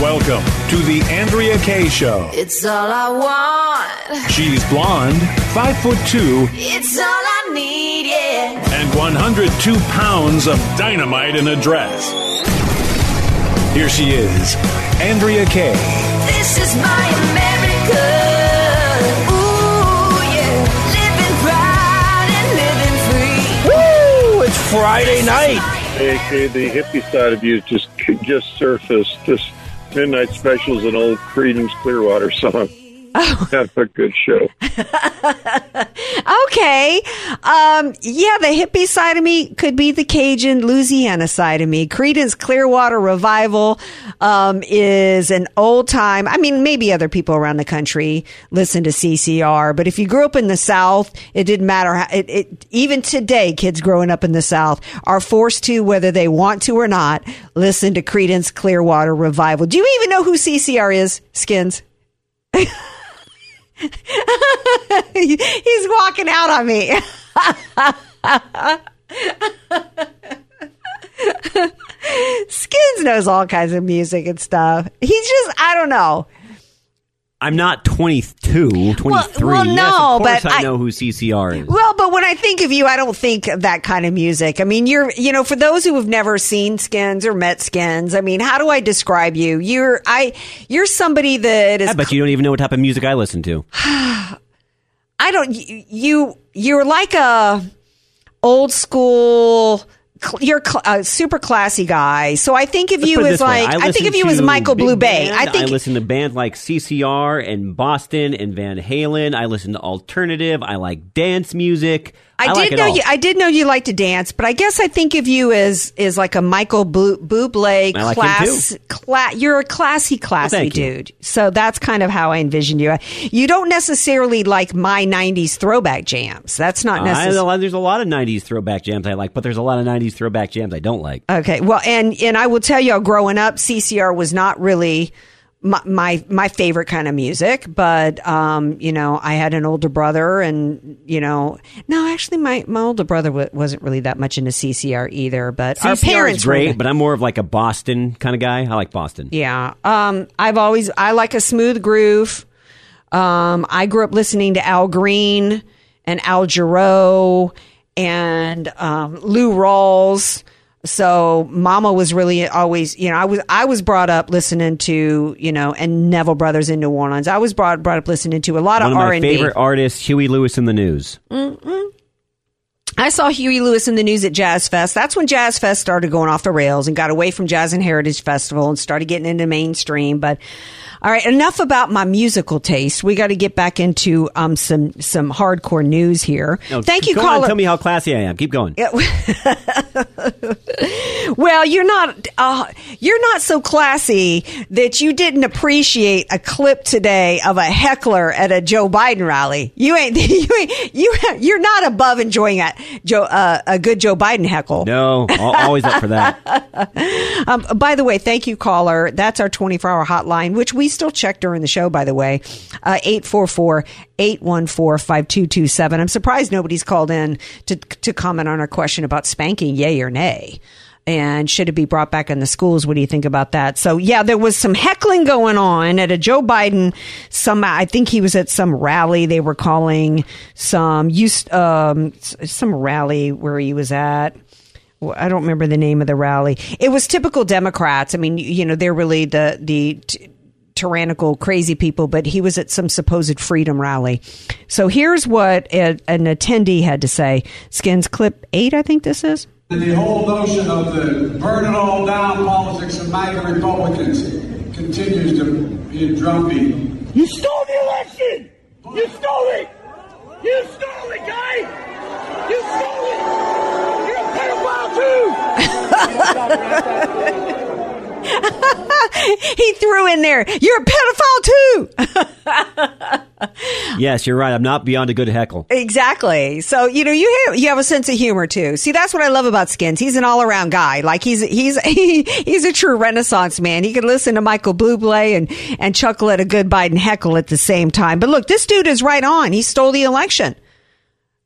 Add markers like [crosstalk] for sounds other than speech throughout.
Welcome to the Andrea Kaye Show. It's all I want. She's blonde, five foot two, It's all I need, yeah. and 102 pounds of dynamite in a dress. Here she is, Andrea Kaye. This is my America. Ooh, yeah. Living proud and living free. Woo! It's Friday night. AK, the hippie side of you just just surfaced. This midnight special is an old Creedence Clearwater song. [laughs] Have a good show. [laughs] Okay. Um, yeah, the hippie side of me could be the Cajun Louisiana side of me. Creedence Clearwater Revival um, is an old time. I mean, maybe other people around the country listen to CCR, but if you grew up in the South, it didn't matter. How, it, it, even today, kids growing up in the South are forced to, whether they want to or not, listen to Creedence Clearwater Revival. Do you even know who CCR is, Skins? [laughs] [laughs] He's walking out on me. [laughs] Skins knows all kinds of music and stuff. He's just, I don't know. I'm not 22, 23. well, yes, no, of course but I, I- know who CCR is. Well, but when I think of you, I don't think of that kind of music. I mean, you're, you know, for those who have never seen Skins or met Skins, I mean, how do I describe you? You're, I, you're somebody that is I bet you don't even know what type of music I listen to. [sighs] I don't you- you you're like a old school you're a super classy guy. So I think of Let's you as like I, think listen of you as Michael Bublé. band. I think I listen to bands like CCR and Boston and Van Halen. I listen to alternative. I like dance music. I, like did it know all. you. I did know you like to dance, but I guess I think of you as is like a Michael Bu- Bublé I like class. Cla- you're a classy, classy you. dude. So that's kind of how I envision you. You don't necessarily like my '90s throwback jams. That's not Uh, there's a lot of '90s throwback jams I like, but there's a lot of '90s throwback jams I don't like. Okay. Well, and and I will tell you, growing up, CCR was not really my my, my favorite kind of music. But um, you know, I had an older brother, and you know, no, actually, my my older brother w- wasn't really that much into CCR either. But our parents were great, into- but I'm more of like a Boston kind of guy. I like Boston. yeah. Um, I've always I like a smooth groove. Um, I grew up listening to Al Green and Al Jarreau and um, Lou Rawls. So Mama was really always, you know, I was I was brought up listening to, you know, and Neville Brothers in New Orleans. I was brought brought up listening to a lot One of of R my and B. favorite artists, Huey Lewis in the News. I saw Huey Lewis in the news at Jazz Fest. That's when Jazz Fest started going off the rails and got away from Jazz and Heritage Festival and started getting into mainstream. But all right, enough about my musical taste. We got to get back into um, some some hardcore news here. No, Thank you, caller. tell me how classy I am. Keep going. [laughs] Well, you're not uh, you're not so classy that you didn't appreciate a clip today of a heckler at a Joe Biden rally. You ain't [laughs] you ain't you you're not above enjoying a Joe uh, a good Joe Biden heckle. No, always up for that. [laughs] Um, by the way, thank you, caller. That's our 24 hour hotline, which we still check during the show, by the way. Uh, 844 814 5227. I'm surprised nobody's called in to, to comment on our question about spanking, yay or nay. And should it be brought back in the schools? What do you think about that? So, yeah, there was some heckling going on at a Joe Biden. Some, I think he was at some rally. They were calling some, um, some rally where he was at. I don't remember the name of the rally. It was typical Democrats. I mean, you know, they're really the the tyrannical, crazy people. But he was at some supposed freedom rally. So here's what a, an attendee had to say. Skins clip eight, I think this is. The whole notion of the burn it all down politics of MAGA Republicans continues to be a drumbeat. You stole the election! You stole it! You stole it, guy! You stole it! You're a pedophile too! [laughs] [laughs] he threw in there, you're a pedophile too. [laughs] Yes, you're right. I'm not beyond a good heckle. Exactly. So you know you have, you have a sense of humor too. See, that's what I love about Skins. He's an all around guy. Like he's he's he, [laughs] he's a true Renaissance man. He can listen to Michael Bublé and and chuckle at a good Biden heckle at the same time. But look, this dude is right on. He stole the election.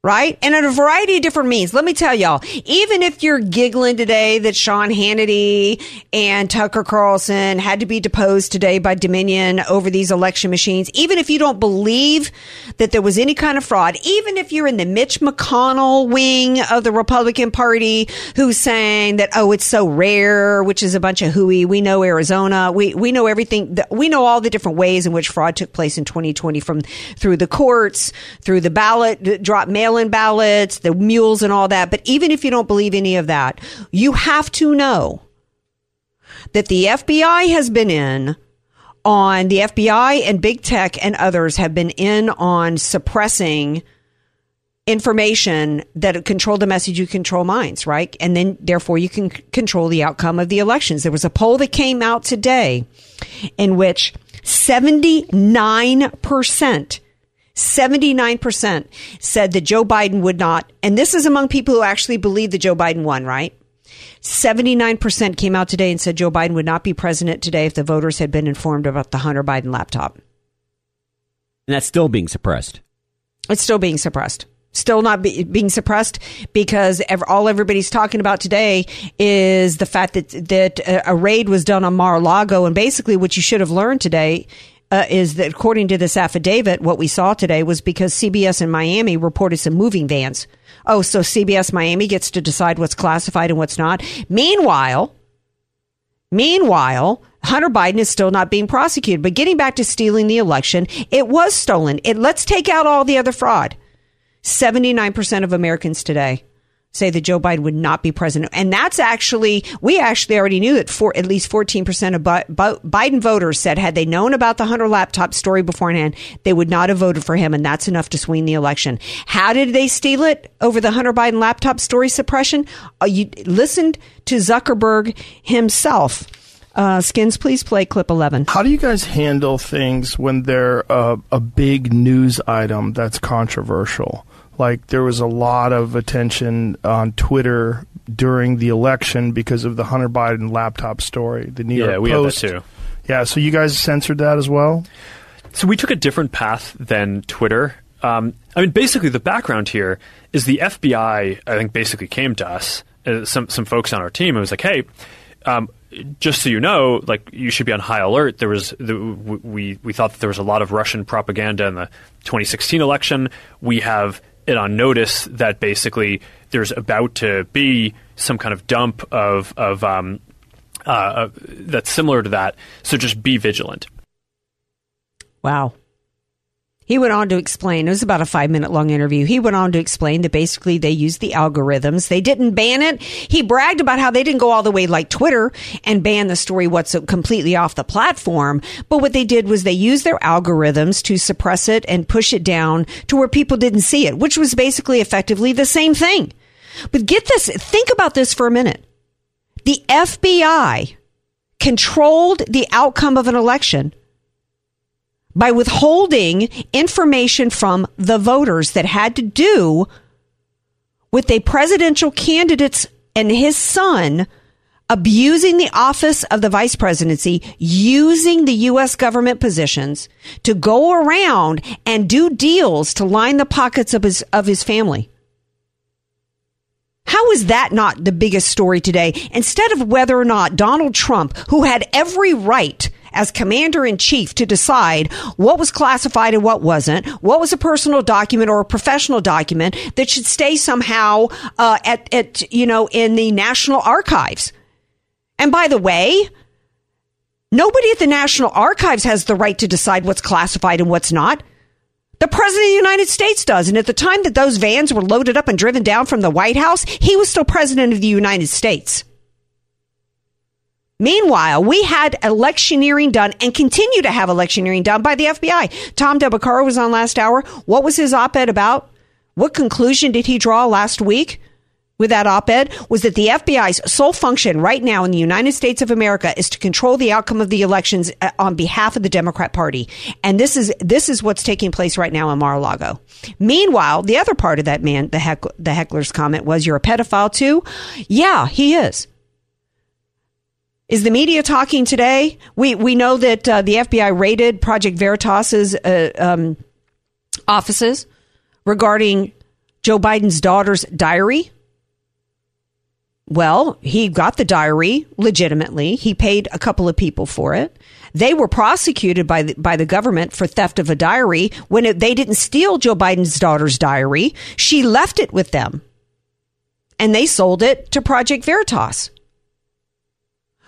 Right? And in a variety of different means. Let me tell y'all, even if you're giggling today that Sean Hannity and Tucker Carlson had to be deposed today by Dominion over these election machines, even if you don't believe that there was any kind of fraud, even if you're in the Mitch McConnell wing of the Republican Party who's saying that, oh, it's so rare, which is a bunch of hooey. We know Arizona. We, we know everything. We know all the different ways in which fraud took place in 2020 from through the courts, through the ballot, drop mail in ballots, the mules and all that. But even if you don't believe any of that, you have to know that the FBI has been in on the FBI and big tech and others have been in on suppressing information that control the message you control minds, right? And then therefore you can control the outcome of the elections. There was a poll that came out today in which 79% 79% said that Joe Biden would not, and this is among people who actually believe that Joe Biden won, right? 79% came out today and said Joe Biden would not be president today if the voters had been informed about the Hunter Biden laptop. And that's still being suppressed. It's still being suppressed. Still not be, being suppressed because ev- all everybody's talking about today is the fact that that uh, a raid was done on Mar-a-Lago, and basically what you should have learned today uh, is that according to this affidavit, what we saw today was because CBS in Miami reported some moving vans. Oh, so CBS Miami gets to decide what's classified and what's not. Meanwhile, Meanwhile, Hunter Biden is still not being prosecuted. But getting back to stealing the election, it was stolen. It, let's take out all the other fraud. 79% of Americans today say that Joe Biden would not be president. And that's actually, we actually already knew that for at least 14% of Bi- Bi- Biden voters said had they known about the Hunter laptop story beforehand, they would not have voted for him. And that's enough to swing the election. How did they steal it over the Hunter Biden laptop story suppression? Uh, you listened to Zuckerberg himself. Uh, Skins, please play clip 11. How do you guys handle things when they're a, a big news item that's controversial? Like there was a lot of attention on Twitter during the election because of the Hunter Biden laptop story. The New York Yeah, we had that Post. too. Yeah, so you guys censored that as well. So we took a different path than Twitter. Um, I mean, basically, the background here is the FBI. I think basically came to us, uh, some some folks on our team, It was like, "Hey, um, just so you know, like you should be on high alert. There was the, we we thought that there was a lot of Russian propaganda in the 2016 election. We have it on notice that basically there's about to be some kind of dump of of um, uh, uh, that's similar to that. So just be vigilant." Wow. He went on to explain, it was about a five minute long interview. He went on to explain that basically they used the algorithms. They didn't ban it. He bragged about how they didn't go all the way like Twitter and ban the story what's completely off the platform. But what they did was they used their algorithms to suppress it and push it down to where people didn't see it, which was basically effectively the same thing. But get this, think about this for a minute. The FBI controlled the outcome of an election by withholding information from the voters that had to do with a presidential candidate's and his son abusing the office of the vice presidency, using the U.S. government positions to go around and do deals to line the pockets of his, of his family. How is that not the biggest story today? Instead of whether or not Donald Trump, who had every right as commander in chief to decide what was classified and what wasn't, what was a personal document or a professional document that should stay somehow uh, at, at you know in the National Archives. And by the way, nobody at the National Archives has the right to decide what's classified and what's not. The President of the United States does. And at the time that those vans were loaded up and driven down from the White House, he was still President of the United States. Meanwhile, we had electioneering done and continue to have electioneering done by the FBI. Tom Del Beccaro was on last hour. What was his op ed about? What conclusion did he draw last week? with that op-ed was that the FBI's sole function right now in the United States of America is to control the outcome of the elections uh, on behalf of the Democrat Party. And this is this is what's taking place right now in Mar-a-Lago. Meanwhile, the other part of that man, the heck, the heckler's comment was, "You're a pedophile too." Yeah, he is. Is the media talking today? We we know that uh, the FBI raided Project Veritas's uh, um, offices regarding Joe Biden's daughter's diary. Well, he got the diary legitimately. He paid a couple of people for it. They were prosecuted by the, by the government for theft of a diary when it, they didn't steal Joe Biden's daughter's diary. She left it with them. And they sold it to Project Veritas.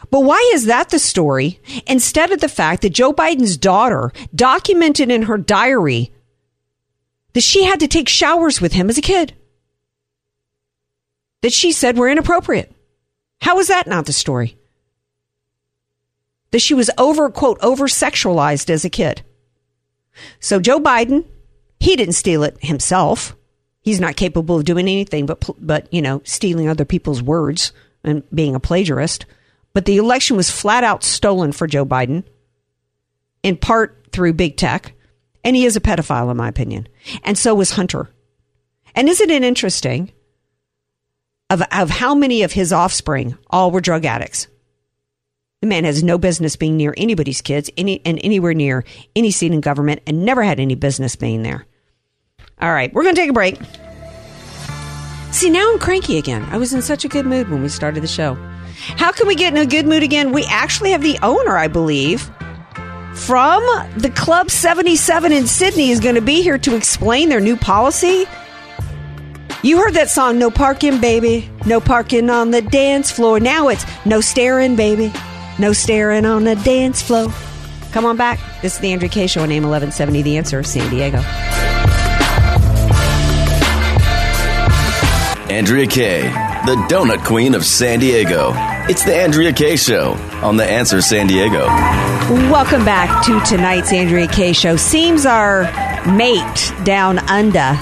But why is that the story instead of the fact that Joe Biden's daughter documented in her diary that she had to take showers with him as a kid? That she said were inappropriate. How is that not the story? That she was over, quote, over sexualized as a kid. So Joe Biden, he didn't steal it himself. He's not capable of doing anything but, but, you know, stealing other people's words and being a plagiarist. But the election was flat out stolen for Joe Biden, in part through big tech. And he is a pedophile, in my opinion. And so was Hunter. And isn't it interesting of, of how many of his offspring all were drug addicts? The man has no business being near anybody's kids, any and anywhere near any seat in government, and never had any business being there. All right, we're going to take a break. See, now I'm cranky again. I was in such a good mood when we started the show. How can we get in a good mood again? We actually have the owner, I believe, from the Club 77 in Sydney is going to be here to explain their new policy. You heard that song, No Parking, Baby. No parking on the dance floor. Now it's No Staring, Baby. No staring on the dance floor. Come on back. This is the Andrea Kaye Show on AM 1170, The Answer, San Diego. Andrea Kaye, the donut queen of San Diego. It's the Andrea Kaye Show on The Answer San Diego. Welcome back to tonight's Andrea Kaye Show. Seems our mate down under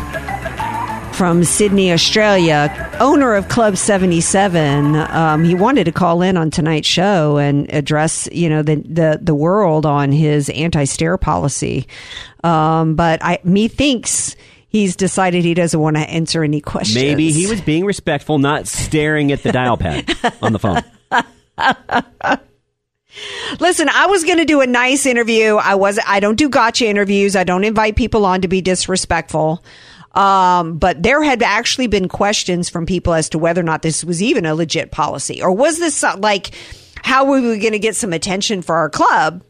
from Sydney, Australia, owner of Club 77. Um, he wanted to call in on tonight's show and address, you know, the, the, the world on his anti-stare policy. Um, but I, methinks he's decided he doesn't want to answer any questions. Maybe he was being respectful, not staring at the dial pad on the phone. [laughs] Listen, I was going to do a nice interview. I was I don't do gotcha interviews. I don't invite people on to be disrespectful. Um, but there had actually been questions from people as to whether or not this was even a legit policy or was this like how were we going to get some attention for our club?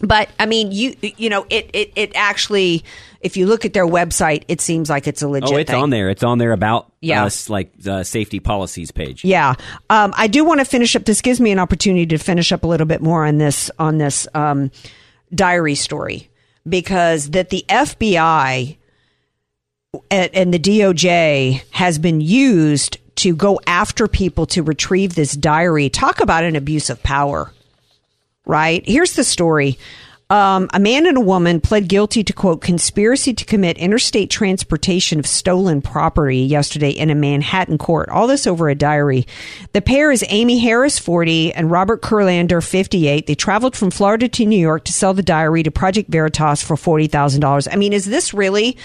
But I mean, you you know, it it it actually, if you look at their website, it seems like it's a legit. Oh, it's thing. on there. It's on there about Yeah. us, like the safety policies page. Yeah, um, I do want to finish up. This gives me an opportunity to finish up a little bit more on this on this um, diary story because that the FBI and, and the DOJ has been used to go after people to retrieve this diary. Talk about an abuse of power, right? Here's the story. Um, a man and a woman pled guilty to quote conspiracy to commit interstate transportation of stolen property yesterday in a Manhattan court. All this over a diary. The pair is Amy Harris, 40, and Robert Kurlander, 58. They traveled from Florida to New York to sell the diary to Project Veritas for $40,000. I mean, is this really,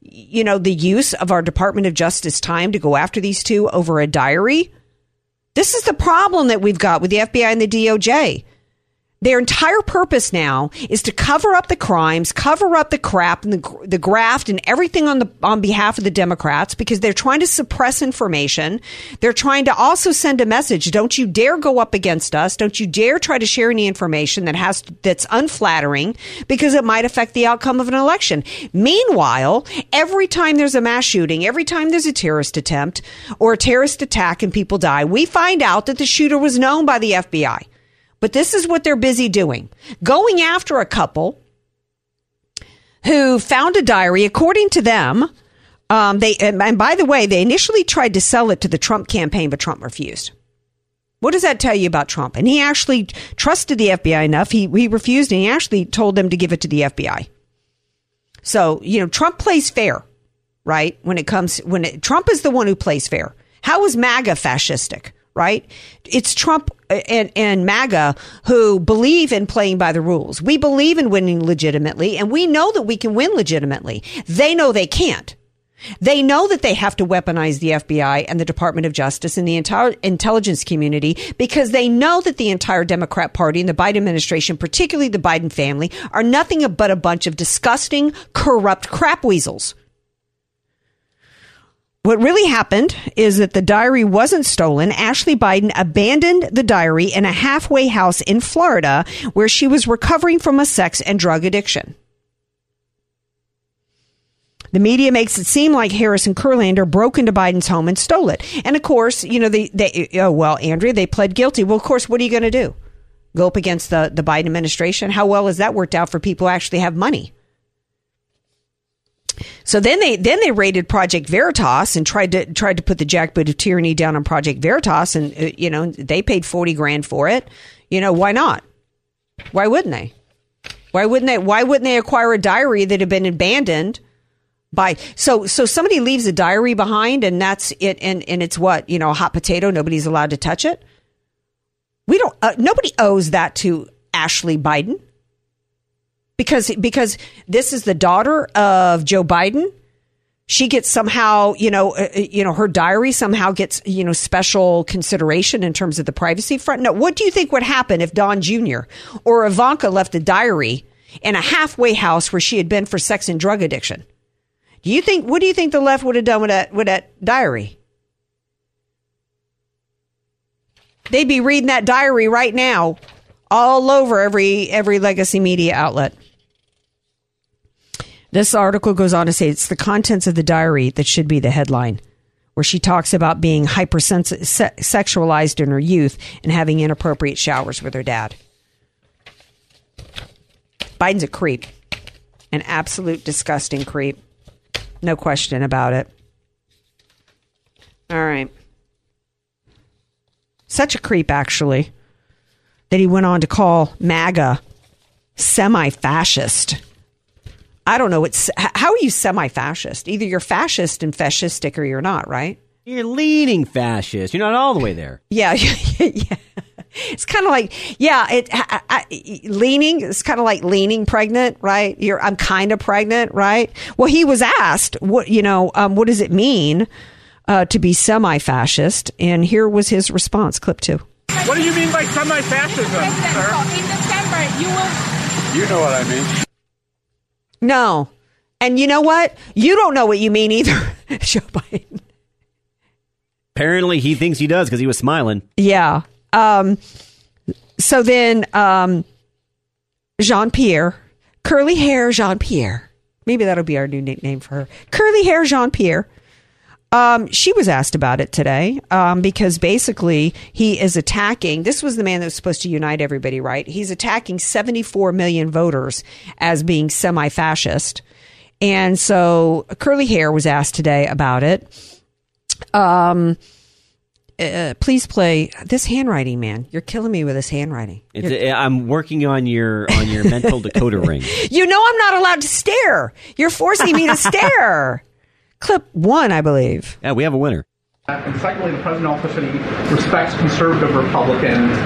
you know, the use of our Department of Justice time to go after these two over a diary? This is the problem that we've got with the FBI and the DOJ. Their entire purpose now is to cover up the crimes, cover up the crap and the, the graft and everything on the on behalf of the Democrats because they're trying to suppress information. They're trying to also send a message: Don't you dare go up against us! Don't you dare try to share any information that has that's unflattering because it might affect the outcome of an election. Meanwhile, every time there's a mass shooting, every time there's a terrorist attempt or a terrorist attack and people die, we find out that the shooter was known by the FBI. But this is what they're busy doing going after a couple who found a diary, according to them. Um, they and, by the way, they initially tried to sell it to the Trump campaign, but Trump refused. What does that tell you about Trump? And he actually trusted the FBI enough. He he refused, and he actually told them to give it to the FBI. So you know, Trump plays fair, right? When it comes when it, Trump is the one who plays fair. How is MAGA fascistic? Right? It's Trump and, and MAGA who believe in playing by the rules. We believe in winning legitimately, and we know that we can win legitimately. They know they can't. They know that they have to weaponize the FBI and the Department of Justice and the entire intelligence community because they know that the entire Democrat Party and the Biden administration, particularly the Biden family, are nothing but a bunch of disgusting, corrupt crap weasels. What really happened is that the diary wasn't stolen. Ashley Biden abandoned the diary in a halfway house in Florida where she was recovering from a sex and drug addiction. The media makes it seem like Harris and Kurlander broke into Biden's home and stole it. And of course, you know, they, they oh, well, Andrea, they pled guilty. Well, of course, what are you going to do? Go up against the, the Biden administration? How well has that worked out for people who actually have money? So then they then they raided Project Veritas and tried to tried to put the jackboot of tyranny down on Project Veritas, and uh, you know they paid forty grand for it. You know why not? Why wouldn't they? Why wouldn't they? Why wouldn't they acquire a diary that had been abandoned by so so somebody leaves a diary behind and that's it and and it's what you know a hot potato nobody's allowed to touch it we don't uh, nobody owes that to ashley biden because because this is the daughter of joe biden she gets somehow you know uh, uh, you know her diary somehow gets you know special consideration in terms of the privacy front no what do you think would happen if don jr or ivanka left a diary in a halfway house where she had been for sex and drug addiction do you think? What do you think the left would have done with that with that diary? They'd be reading that diary right now, all over every every legacy media outlet. This article goes on to say it's the contents of the diary that should be the headline, where she talks about being hypersexualized in her youth and having inappropriate showers with her dad. Biden's a creep, an absolute disgusting creep. No question about it. All right. Such a creep, actually, that he went on to call MAGA semi fascist. I don't know. It's how are you semi fascist? Either you're fascist and fascistic or you're not, right? You're leaning fascist. You're not all the way there. Yeah, [laughs] yeah. It's kind of like, yeah, it I, I, leaning. It's kind of like leaning pregnant, right? You're, I'm kind of pregnant, right? Well, he was asked, what you know, um, what does it mean uh, to be semi-fascist? And here was his response. Clip two. What do you mean by semi-fascism, sir? In December, you will. You know what I mean. No, and you know what? You don't know what you mean either, [laughs] Joe Biden. Apparently, he thinks he does because he was smiling. Yeah. Um, so then, um, Jean Pierre, curly hair Jean Pierre. Maybe that'll be our new nickname for her. Curly hair Jean Pierre. Um, she was asked about it today um, because basically he is attacking. This was the man that was supposed to unite everybody, right? He's attacking 74 million voters as being semi fascist. And so Curly Hair was asked today about it. Um, uh, please play this handwriting, man. You're killing me with this handwriting. It's, I'm working on your on your mental [laughs] decoder ring. You know I'm not allowed to stare. You're forcing me to stare. Clip one, I believe. Yeah, we have a winner. And secondly, the president also said he respects conservative Republicans,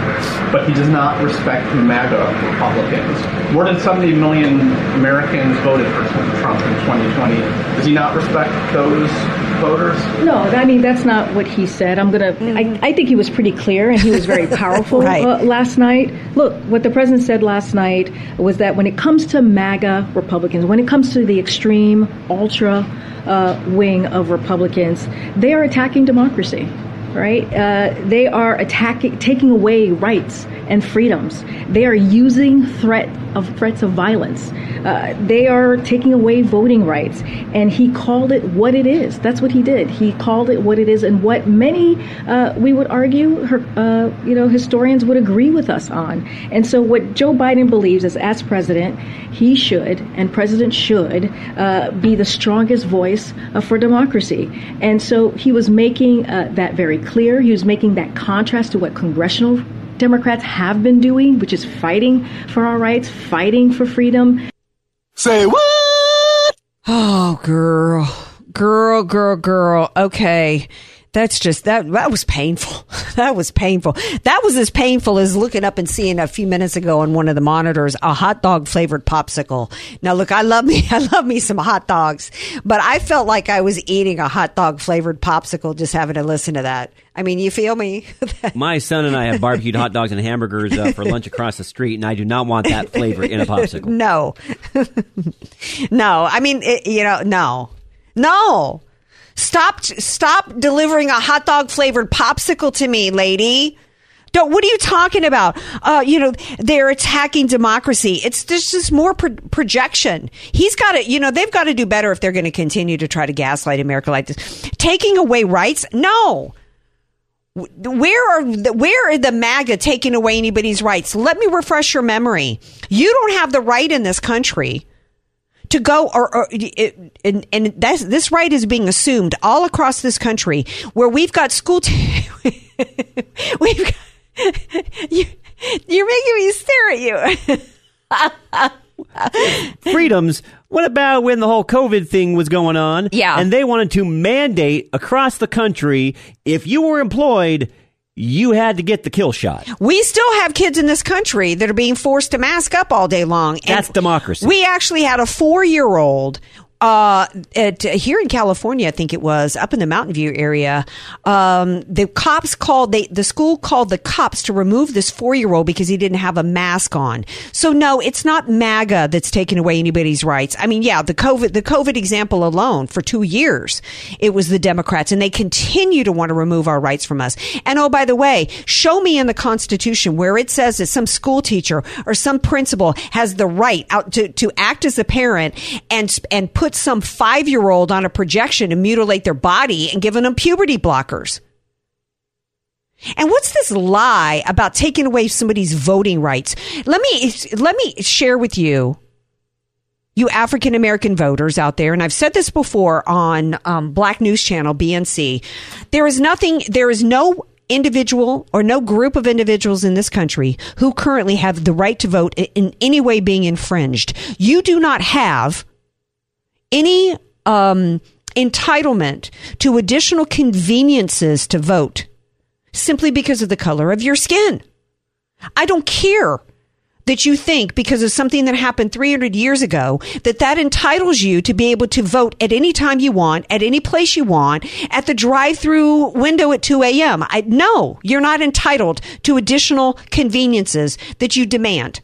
but he does not respect MAGA Republicans. More than 70 million Americans voted for Trump in 2020. Does he not respect those voters? No, I mean, that's not what he said. I'm going to, I, I think he was pretty clear and he was very [laughs] powerful Right. uh, last night. Look, what the president said last night was that when it comes to MAGA Republicans, when it comes to the extreme, ultra uh, wing of Republicans, they are attacking democracy. Right? Uh, they are attacking, taking away rights and freedoms. They are using threat of threats of violence. Uh, they are taking away voting rights, and he called it what it is. That's what he did. He called it what it is, and what many uh, we would argue, her, uh, you know, historians would agree with us on. And so, what Joe Biden believes is, as president, he should and president should uh, be the strongest voice uh, for democracy. And so, he was making that very clear. He was making that contrast to what congressional Democrats have been doing, which is fighting for our rights, fighting for freedom. Say what? Oh, girl. Girl, girl, girl. Okay. That's just that that was painful. [laughs] That was painful. That was as painful as looking up and seeing a few minutes ago on one of the monitors a hot dog flavored popsicle. Now look, I love me [laughs] I love me some hot dogs, but I felt like I was eating a hot dog flavored popsicle just having to listen to that. I mean, you feel me? [laughs] My son and I have barbecued hot dogs and hamburgers uh, for lunch across the street, and I do not want that flavor in a popsicle. no. no. I mean, it, you know, no. No. Stop stop delivering a hot dog flavored popsicle to me, lady. Don't, what are you talking about? Uh, you know, they're attacking democracy. It's just, just more pro- projection. He's got to, you know, they've got to do better if they're going to continue to try to gaslight America like this. Taking away rights? No. Where are the, where are the MAGA taking away anybody's rights? Let me refresh your memory. You don't have the right in this country to go or, or it, and, and that's, this right is being assumed all across this country where we've got school t- [laughs] we've got, [laughs] you, you're making me stare at you. [laughs] Freedoms. What about when the whole covid thing was going on? Yeah. And they wanted to mandate across the country if you were employed you had to get the kill shot. We still have kids in this country that are being forced to mask up all day long. And That's democracy. We actually had a four year old uh, at, here in California, I think it was up in the Mountain View area. Um, the cops called they the school called the cops to remove this four year old because he didn't have a mask on. So no, it's not MAGA that's taking away anybody's rights. I mean, yeah, the COVID the COVID example alone for two years, it was the Democrats, and they continue to want to remove our rights from us. And oh, by the way, show me in the Constitution where it says that some school teacher or some principal has the right out to to act as a parent and and put put some five year old on a projection to mutilate their body and giving them puberty blockers. And what's this lie about taking away somebody's voting rights? Let me let me share with you, you African American voters out there, and I've said this before on um, Black News Channel BNC. There is nothing. There is no individual or no group of individuals in this country who currently have the right to vote in any way being infringed. You do not have any um, entitlement to additional conveniences to vote simply because of the color of your skin. I don't care that you think because of something that happened 300 years ago that that entitles you to be able to vote at any time you want, at any place you want, at the drive-through window at 2 a.m. I, no, you're not entitled to additional conveniences that you demand.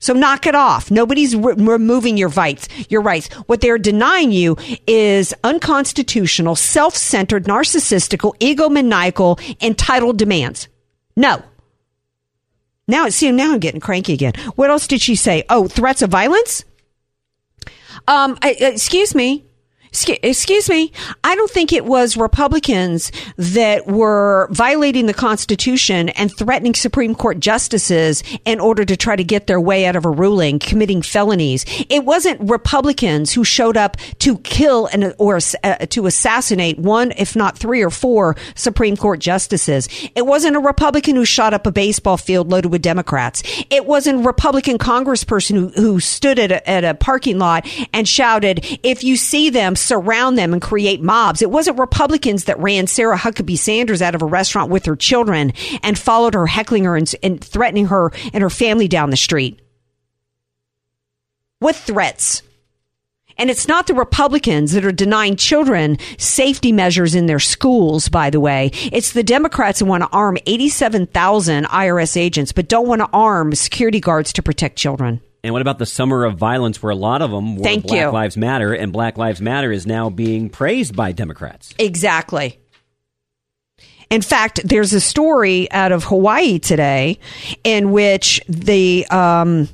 So knock it off. Nobody's re- removing your rights. Your rights. What they're denying you is unconstitutional, self-centered, narcissistical, egomaniacal, entitled demands. No. Now, it see, now I'm getting cranky again. What else did she say? Oh, threats of violence. Um, I, excuse me. Excuse me. I don't think it was Republicans that were violating the Constitution and threatening Supreme Court justices in order to try to get their way out of a ruling, committing felonies. It wasn't Republicans who showed up to kill and or uh, to assassinate one, if not three or four Supreme Court justices. It wasn't a Republican who shot up a baseball field loaded with Democrats. It wasn't Republican congressperson who, who stood at a, at a parking lot and shouted, "If you see them." Surround them and create mobs. It wasn't Republicans that ran Sarah Huckabee Sanders out of a restaurant with her children and followed her, heckling her and, and threatening her and her family down the street. With threats. And it's not the Republicans that are denying children safety measures in their schools, by the way. It's the Democrats who want to arm 87,000 IRS agents, but don't want to arm security guards to protect children. And what about the summer of violence where a lot of them were Thank Black you. Lives Matter and Black Lives Matter is now being praised by Democrats? Exactly. In fact, there's a story out of Hawaii today in which the um,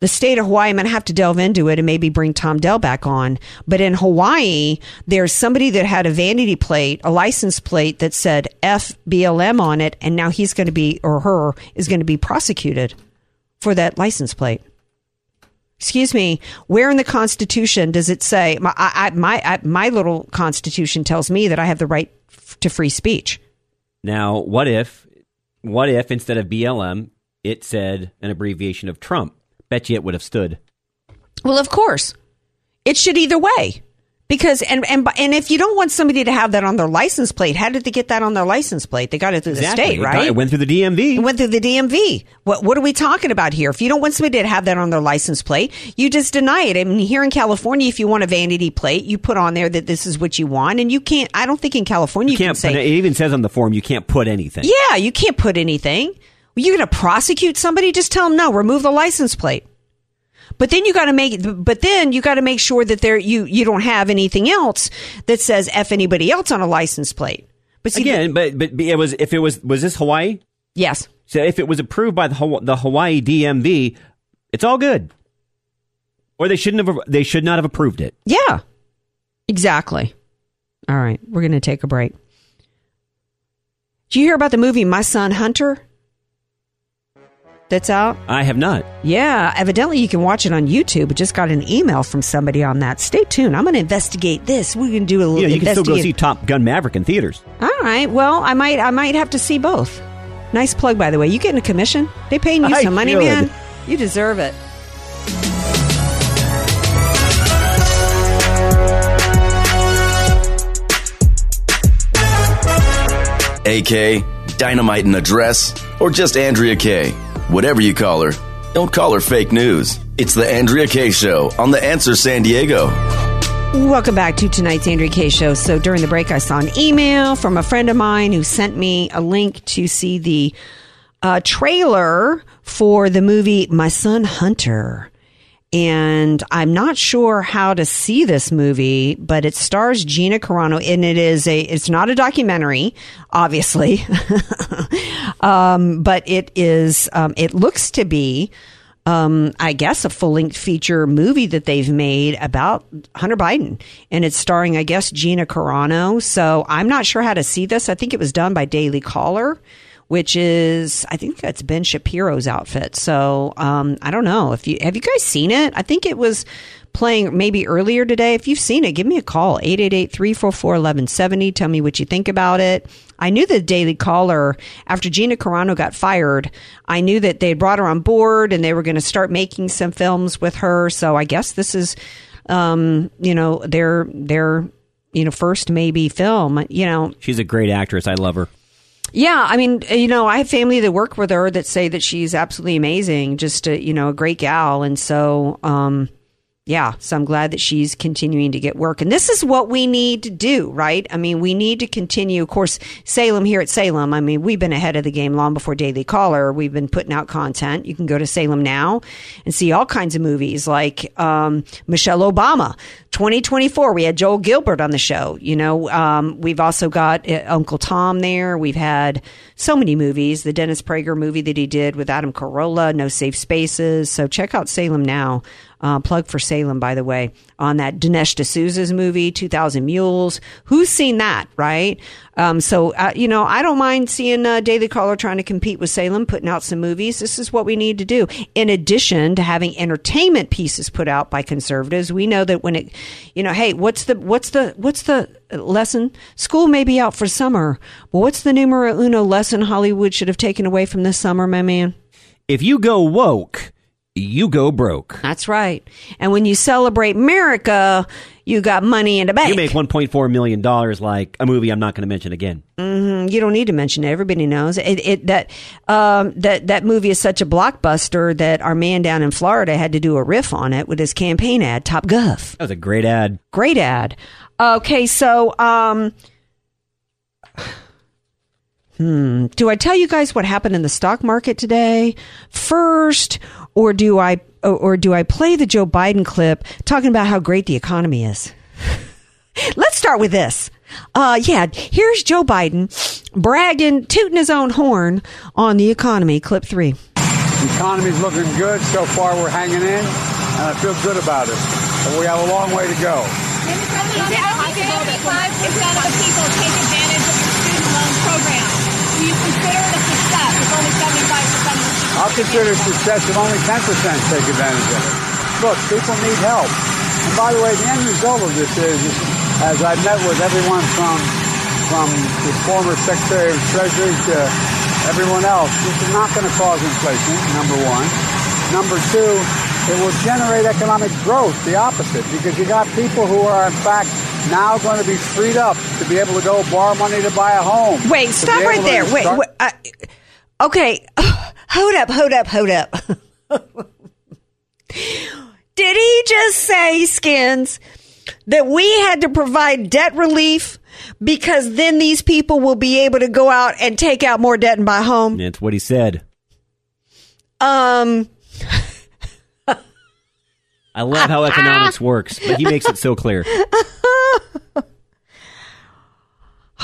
the state of Hawaii, I'm going to have to delve into it and maybe bring Tom Dell back on. But in Hawaii, there's somebody that had a vanity plate, a license plate that said FBLM on it, and now he's going to be, or her, is going to be prosecuted for that license plate. Excuse me, where in the Constitution does it say? My, I, my, I, my little Constitution tells me that I have the right f- to free speech. Now, what if, what if instead of BLM, it said an abbreviation of Trump? Bet you it would have stood. Well, of course. It should either way. Because and and and if you don't want somebody to have that on their license plate, how did they get that on their license plate? They got it through Exactly. the state, It got- right? it went through the DMV. It went through the DMV. What what are we talking about here? If you don't want somebody to have that on their license plate, you just deny it. I mean, here in California, if you want a vanity plate, you put on there that this is what you want, and you can't. I don't think in California you, You can't. can say it even says on the form you can't put anything. yeah, you can't put anything. You're going to prosecute somebody? Just tell them no. Remove the license plate. But then you got to make. But then you got to make sure that there you you don't have anything else that says f anybody else on a license plate. But see, Again, but but it was if it was was this Hawaii? Yes. So if it was approved by the the Hawaii DMV, it's all good. Or they shouldn't have. They should not have approved it. Yeah, exactly. All right, we're going to take a break. Did you hear about the movie My Son Hunter? That's out. I have not. Yeah, evidently you can watch it on YouTube. I just got an email from somebody on that. Stay tuned. I'm going to investigate this. We're going to do a little. You know, you can still go see Top Gun Maverick in theaters. All right. Well, I might. I might have to see both. Nice plug, by the way. You getting a commission? They paying you I some money, should. man. You deserve it. AK, Dynamite in a Dress, or just Andrea Kaye. Whatever you call her, don't call her fake news. It's the Andrea Kaye Show on The Answer San Diego. Welcome back to tonight's Andrea Kaye show. So during the break, I saw an email from a friend of mine who sent me a link to see the uh, trailer for the movie My Son Hunter. And I'm not sure how to see this movie, but it stars Gina Carano, and it is a. It's not a documentary, obviously, [laughs] um, but it is. Um, it looks to be um, I guess, a full length feature movie that they've made about Hunter Biden. And it's starring, I guess, Gina Carano. So I'm not sure how to see this. I think it was done by Daily Caller, which is, I think that's Ben Shapiro's outfit. So um, I don't know. if you Have you guys seen it? I think it was playing maybe earlier today. If you've seen it, give me a call 888 344 1170. Tell me what you think about it. I knew the Daily Caller, after Gina Carano got fired, I knew that they brought her on board and they were going to start making some films with her. So I guess this is, um, you know, their, their, you know, first maybe film, you know, She's a great actress. I love her. Yeah, I mean, you know, I have family that work with her that say that she's absolutely amazing, just a, you know, a great gal, and so um yeah, so I'm glad that she's continuing to get work. And this is what we need to do, right? I mean, we need to continue. Of course, Salem here at Salem, I mean, we've been ahead of the game long before Daily Caller. We've been putting out content. You can go to Salem now and see all kinds of movies like um, Michelle Obama. 2024, we had Joel Gilbert on the show. You know, um, we've also got uh, Uncle Tom there. We've had so many movies. The Dennis Prager movie that he did with Adam Carolla, No Safe Spaces. So check out Salem now. Uh, plug for Salem, by the way, on that Dinesh D'Souza's movie, 2000 Mules. Who's seen that, right? Um, so, uh, you know, I don't mind seeing uh, Daily Caller trying to compete with Salem, putting out some movies. This is what we need to do. In addition to having entertainment pieces put out by conservatives, we know that when it, you know, hey, what's the, what's the, what's the lesson? School may be out for summer. Well, what's the numero uno lesson Hollywood should have taken away from this summer, my man? If you go woke, you go broke. That's right. And when you celebrate America, you got money in the bank. You make 1.4 million dollars like a movie I'm not going to mention again. hmm You don't need to mention it. Everybody knows it. it that um, that that movie is such a blockbuster that our man down in Florida had to do a riff on it with his campaign ad, Top Gov. That was a great ad. Great ad. Okay, so um, hmm, do I tell you guys what happened in the stock market today first, or do I or, or do I play the Joe Biden clip talking about how great the economy is? [laughs] Let's start with this. Uh, yeah, here's Joe Biden bragging, tooting his own horn on the economy. Clip three. The economy's looking good. So far, we're hanging in, and I feel good about it. But we have a long way to go. Is it possible that 5% of the people take advantage of your student loan program? Do you consider it a success if only 75% of the people I'll consider success if only 10% take advantage of it. Look, people need help. And by the way, the end result of this is, is as I've met with everyone from from the former Secretary of Treasury to everyone else, this is not going to cause inflation, number one. Number two, it will generate economic growth, the opposite, because you got people who are, in fact, now going to be freed up to be able to go borrow money to buy a home. Wait, stop right there. Wait, wait uh, okay. [sighs] Hold up, hold up, hold up. Did he just say, Skins, that we had to provide debt relief because then these people will be able to go out and take out more debt and buy a home? That's what he said. Um, I love how [laughs] economics works, but he makes it so clear. [laughs]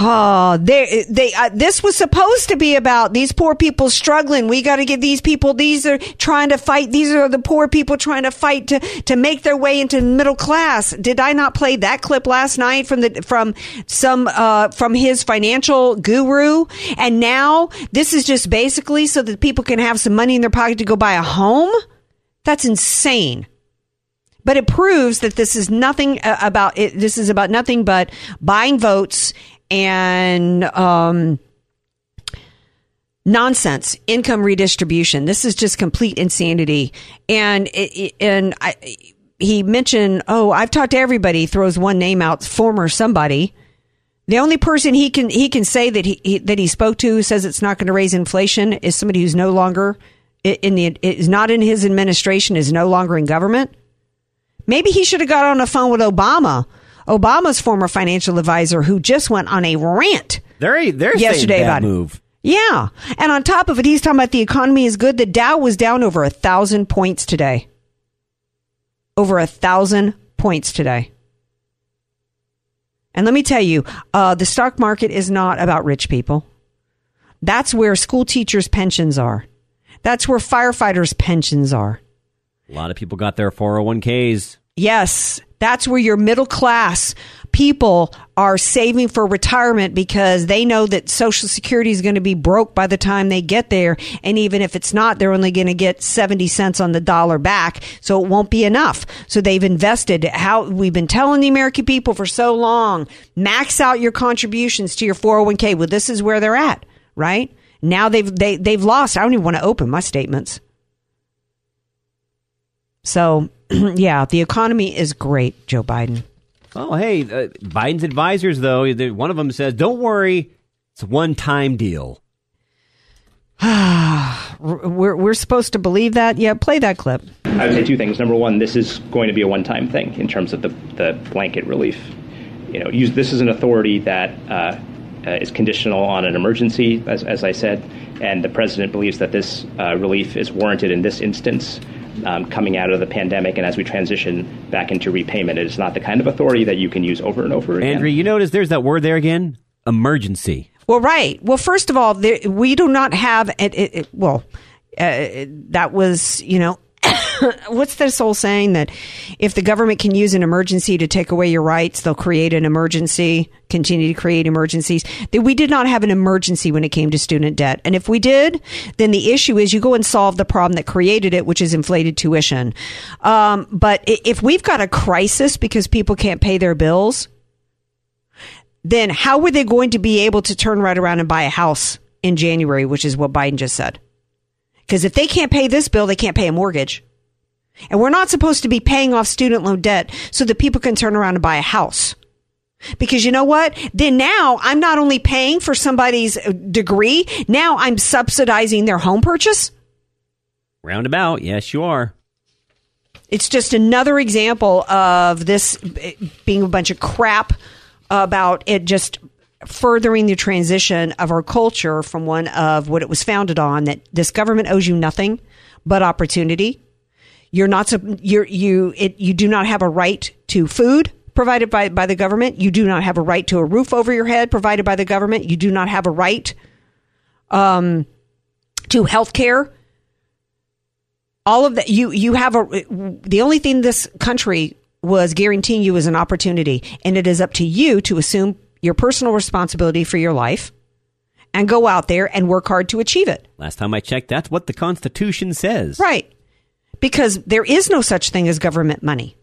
Oh, they they uh, this was supposed to be about these poor people struggling. We got to get these people. These are trying to fight. These are the poor people trying to fight to to make their way into middle class. Did I not play that clip last night from the from some uh from his financial guru? And now this is just basically so that people can have some money in their pocket to go buy a home. That's insane. But it proves that this is nothing uh, about it. This is about nothing but buying votes and um, nonsense, income redistribution. This is just complete insanity. And it, and I, he mentioned, oh, I've talked to everybody. Throws one name out, former somebody. The only person he can he can say that he, he that he spoke to says it's not going to raise inflation is somebody who's no longer in the is not in his administration is no longer in government. Maybe he should have got on the phone with Obama, Obama's former financial advisor, who just went on a rant They're they're yesterday about it. move. Yeah, and on top of it, he's talking about the economy is good. The Dow was down over a thousand points today. Over a thousand points today. And let me tell you, uh, the stock market is not about rich people. That's where school teachers' pensions are. That's where firefighters' pensions are. A lot of people got their 401ks. Yes, that's where your middle class people are saving for retirement because they know that Social Security is going to be broke by the time they get there. And even if it's not, they're only going to get 70 cents on the dollar back. So it won't be enough. So they've invested how we've been telling the American people for so long max out your contributions to your 401k. Well, this is where they're at, right? Now they've, they, they've lost. I don't even want to open my statements. So, [clears throat] yeah, the economy is great, Joe Biden. Oh, hey, uh, Biden's advisors, though, one of them says, don't worry, it's a one time deal. [sighs] we're, we're supposed to believe that? Yeah, play that clip. I would say two things. Number one, this is going to be a one-time thing in terms of the, the blanket relief. You know, use, this is an authority that uh, uh, is conditional on an emergency, as, as I said, and the president believes that this uh, relief is warranted in this instance. Um, coming out of the pandemic and as we transition back into repayment, it is not the kind of authority that you can use over and over again. Andrea, you notice there's that word there again? Emergency. Well, right. Well, first of all, there, we do not have it. it, it well, uh, that was you know. [coughs] What's this old saying that if the government can use an emergency to take away your rights, they'll create an emergency, continue to create emergencies? That we did not have an emergency when it came to student debt. And if we did, then the issue is you go and solve the problem that created it, which is inflated tuition. Um, but if we've got a crisis because people can't pay their bills, then how were they going to be able to turn right around and buy a house in January, which is what Biden just said? Because if they can't pay this bill, they can't pay a mortgage. And we're not supposed to be paying off student loan debt so that people can turn around and buy a house. Because you know what? Then now I'm not only paying for somebody's uh, degree, now I'm subsidizing their home purchase. Roundabout, yes, you are. It's just another example of this eh, being a bunch of crap about it just furthering the transition of our culture from one of what it was founded on that this government owes you nothing but opportunity. You're not you're you it you do not have a right to food provided by by the government. You do not have a right to a roof over your head provided by the government. You do not have a right um to health care all of that you you have a the only thing this country was guaranteeing you is an opportunity and it is up to you to assume your personal responsibility for your life and go out there and work hard to achieve it Last time I checked, that's what the Constitution says. right because there is no such thing as government money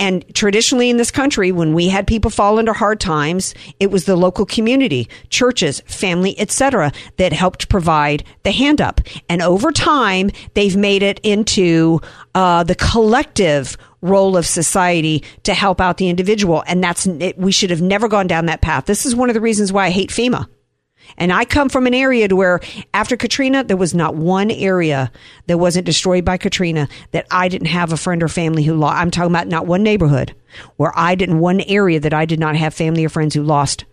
And traditionally in this country, when we had people fall into hard times, it was the local community, churches, family, etc., that helped provide the hand up. And over time, they've made it into uh, the collective role of society to help out the individual. And that's it, we should have never gone down that path. This is one of the reasons why I hate FEMA. And I come from an area to where after Katrina, there was not one area that wasn't destroyed by Katrina that I didn't have a friend or family who lost. I'm talking about not one neighborhood where I didn't, one area that I did not have family or friends who lost.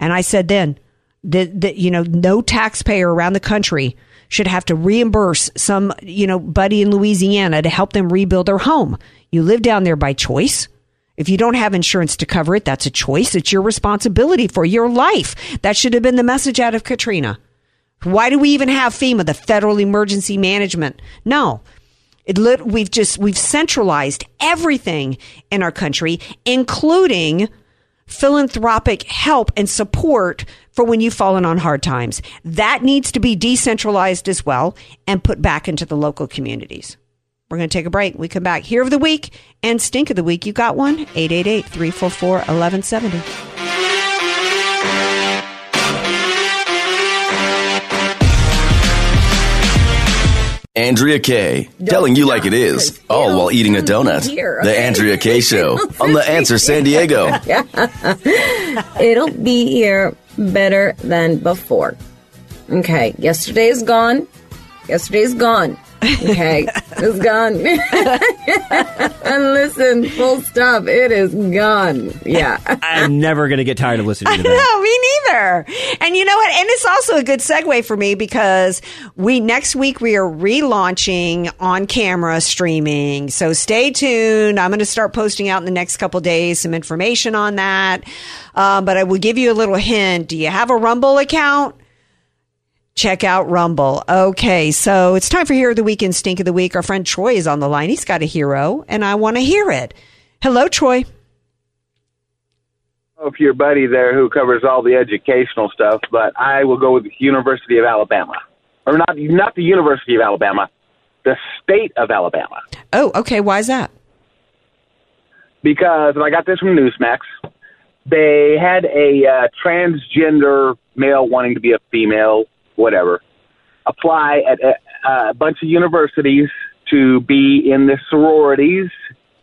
And I said then that, that you know, no taxpayer around the country should have to reimburse some, you know, buddy in Louisiana to help them rebuild their home. You live down there by choice. If you don't have insurance to cover it, that's a choice. It's your responsibility for your life. That should have been the message out of Katrina. Why do we even have FEMA, the Federal Emergency Management? No. It lit, we've just we've centralized everything in our country, including philanthropic help and support for when you've fallen on hard times. That needs to be decentralized as well and put back into the local communities. We're going to take a break. We come back. Here of the week and stink of the week. You got one? 888 344 1170. Andrea Kaye, telling you like it is, all oh, while eating a donut. The? Andrea Kaye Show [laughs] on The Answer San Diego. [laughs] It'll be here better than before. Okay, yesterday is gone. Yesterday is gone. Okay, it's gone. [laughs] and listen, full stop. It is gone. Yeah. I'm never going to get tired of listening to [laughs] that. No, me neither. And you know what? And it's also a good segue for me because we next week we are relaunching on camera streaming. So stay tuned. I'm going to start posting out in the next couple days some information on that. Um, but I will give you a little hint. Do you have a Rumble account? Check out Rumble. Okay, so it's time for Hero of the Week and Stink of the Week. Our friend Troy is on the line. He's got a hero, and I want to hear it. Hello, Troy. of your buddy there who covers all the educational stuff, but I will go with the University of Alabama, or not not the University of Alabama, the state of Alabama, Oh, okay. Why is that? because and I got this from Newsmax. They had a uh, transgender male wanting to be a female, whatever, apply at a, uh, a bunch of universities to be in the sororities,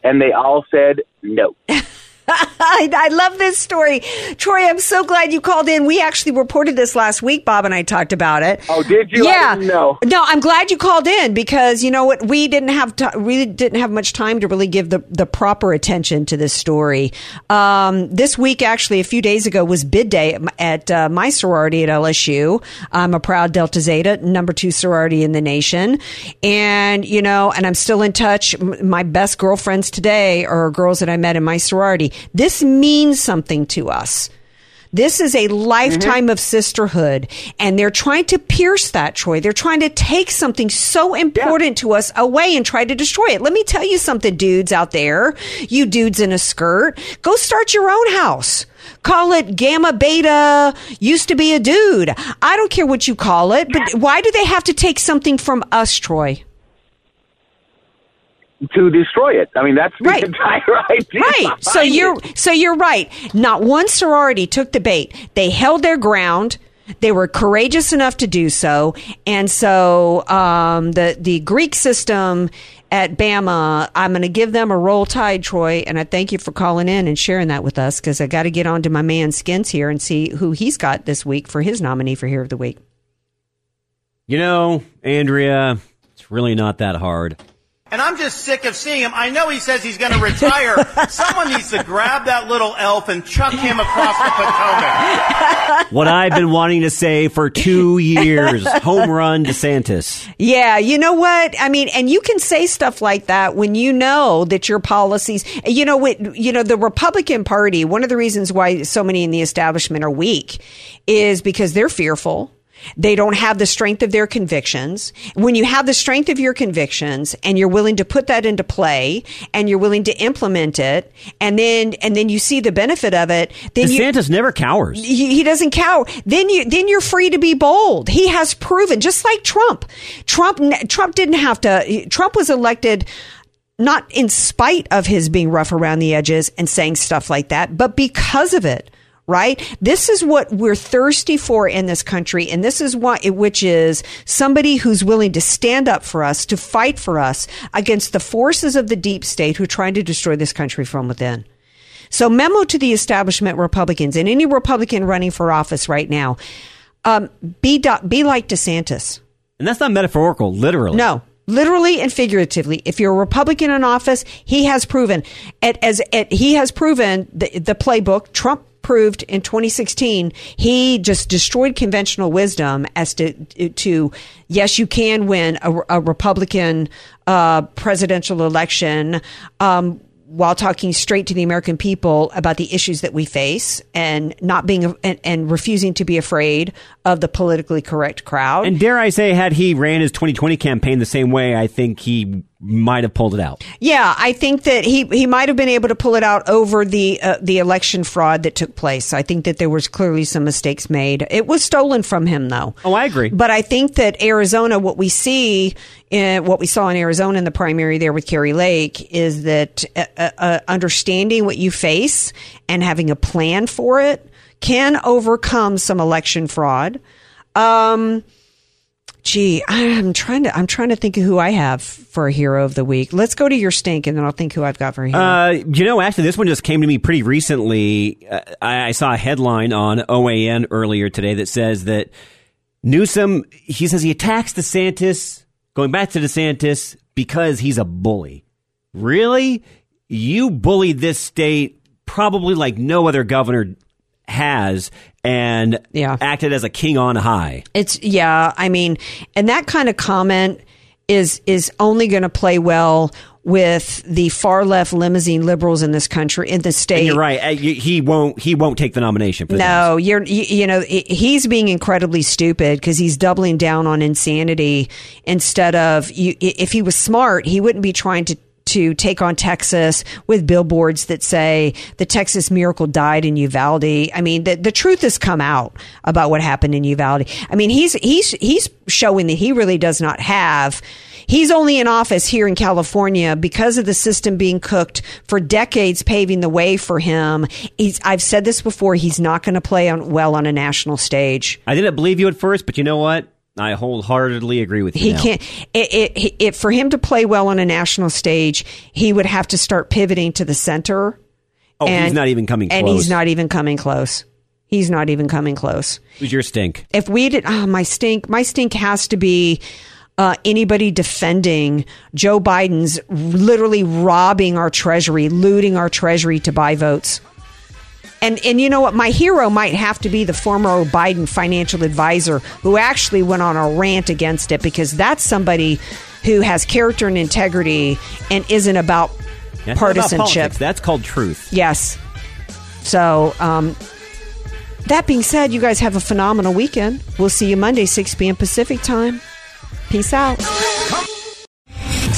and they all said no. [laughs] [laughs] I, I love this story. Troy, I'm so glad you called in. We actually reported this last week. Bob and I talked about it. Oh, did you? Yeah. didn't. No, I'm glad you called in because you know what? We didn't have to, really didn't have much time to really give the, the proper attention to this story. Um, this week, actually, a few days ago was bid day at, at uh, my sorority at LSU. I'm a proud Delta Zeta, number two sorority in the nation. And, you know, and I'm still in touch. M- My best girlfriends today are girls that I met in my sorority. This means something to us. This is a lifetime of sisterhood, and they're trying to pierce that, Troy. They're trying to take something so important to us away and try to destroy it. Let me tell you something, dudes out there, you dudes in a skirt, go start your own house. Call it gamma beta used to be a dude. I don't care what you call it, but why do they have to take something from us, Troy? To destroy it. I mean, that's the Right. entire [laughs] idea. Right. So you're it. so you're right. Not one sorority took the bait. They held their ground. They were courageous enough to do so, and so um, the the Greek system at Bama, I'm going to give them a roll tide, Troy, and I thank you for calling in and sharing that with us because I got to get on to my man Skins here and see who he's got this week for his nominee for Hero of the Week. You know, Andrea, it's really not that hard. And I'm just sick of seeing him. I know he says he's going to retire. [laughs] Someone needs to grab that little elf and chuck him across the Potomac. [laughs] What I've been wanting to say for two years home run DeSantis. Yeah, you know what? I mean, and you can say stuff like that when you know that your policies, you know, what, you know, the Republican Party, one of the reasons why so many in the establishment are weak is because they're fearful. They don't have the strength of their convictions. When you have the strength of your convictions and you're willing to put that into play and you're willing to implement it and then, and then you see the benefit of it, then you, never cowers. he, he doesn't cower. Then you then you're free to be bold. He has proven, just like Trump. Trump Trump didn't have to. Trump was elected not in spite of his being rough around the edges and saying stuff like that, but because of it. Right? This is what we're thirsty for in this country. And this is what, which is somebody who's willing to stand up for us, to fight for us against the forces of the deep state who are trying to destroy this country from within. So memo to the establishment Republicans and any Republican running for office right now. Um, be, do- be like DeSantis. And that's not metaphorical, literally. No, literally and figuratively. If you're a Republican in office, he has proven at, as at, he has proven the, the playbook. Trump proved in 2016 he just destroyed conventional wisdom as to to yes you can win a, a Republican uh, presidential election. Um, while talking straight to the American people about the issues that we face and not being and, and, refusing to be afraid of the politically correct crowd. And dare I say, had he ran his 2020 campaign the same way, I think he might have pulled it out. Yeah, I think that he he might have been able to pull it out over the uh, the election fraud that took place. I think that there was clearly some mistakes made. It was stolen from him, though. Oh, I agree. But I think that Arizona, what we see, in, what we saw in Arizona in the primary there with Kari Lake, is that uh, uh, uh understanding what you face and having a plan for it can overcome some election fraud. Um, Gee, I'm trying to. I'm trying to think of who I have for a hero of the week. Let's go to your stink, and then I'll think who I've got for hero. Uh, you know, actually, this one just came to me pretty recently. Uh, I, I saw a headline on OAN earlier today that says that Newsom. He says he attacks DeSantis, going back to DeSantis because he's a bully. Really, you bullied this state probably like no other governor has and yeah. acted as a king on high. It's yeah, I mean, and that kind of comment is is only going to play well with the far left limousine liberals in this country in the state. And you're right. Uh, he won't. He won't take the nomination. For no, this. you're. You, you, know, he's being incredibly stupid because he's doubling down on insanity instead of. You, if he was smart, he wouldn't be trying to to take on Texas with billboards that say the Texas miracle died in Uvalde. I mean, the, the truth has come out about what happened in Uvalde. I mean, he's, he's, he's showing that he really does not have He's only in office here in California because of the system being cooked for decades, paving the way for him. He's, I've said this before. He's not going to play on, well on a national stage. I didn't believe you at first, but you know what? I wholeheartedly agree with you. He now. can't. It, it, it, for him to play well on a national stage, he would have to start pivoting to the center. Oh, and, he's not even coming close. And he's not even coming close. He's not even coming close. Who's your stink? If we did, oh, my stink. My stink has to be uh, anybody defending Joe Biden's literally robbing our treasury, looting our treasury to buy votes. And and you know what? My hero might have to be the former Biden financial advisor who actually went on a rant against it because that's somebody who has character and integrity and isn't about that's partisanship. About that's called truth. Yes. So, um, that being said, you guys have a phenomenal weekend. We'll see you Monday, 6 p.m. Pacific time. Peace out.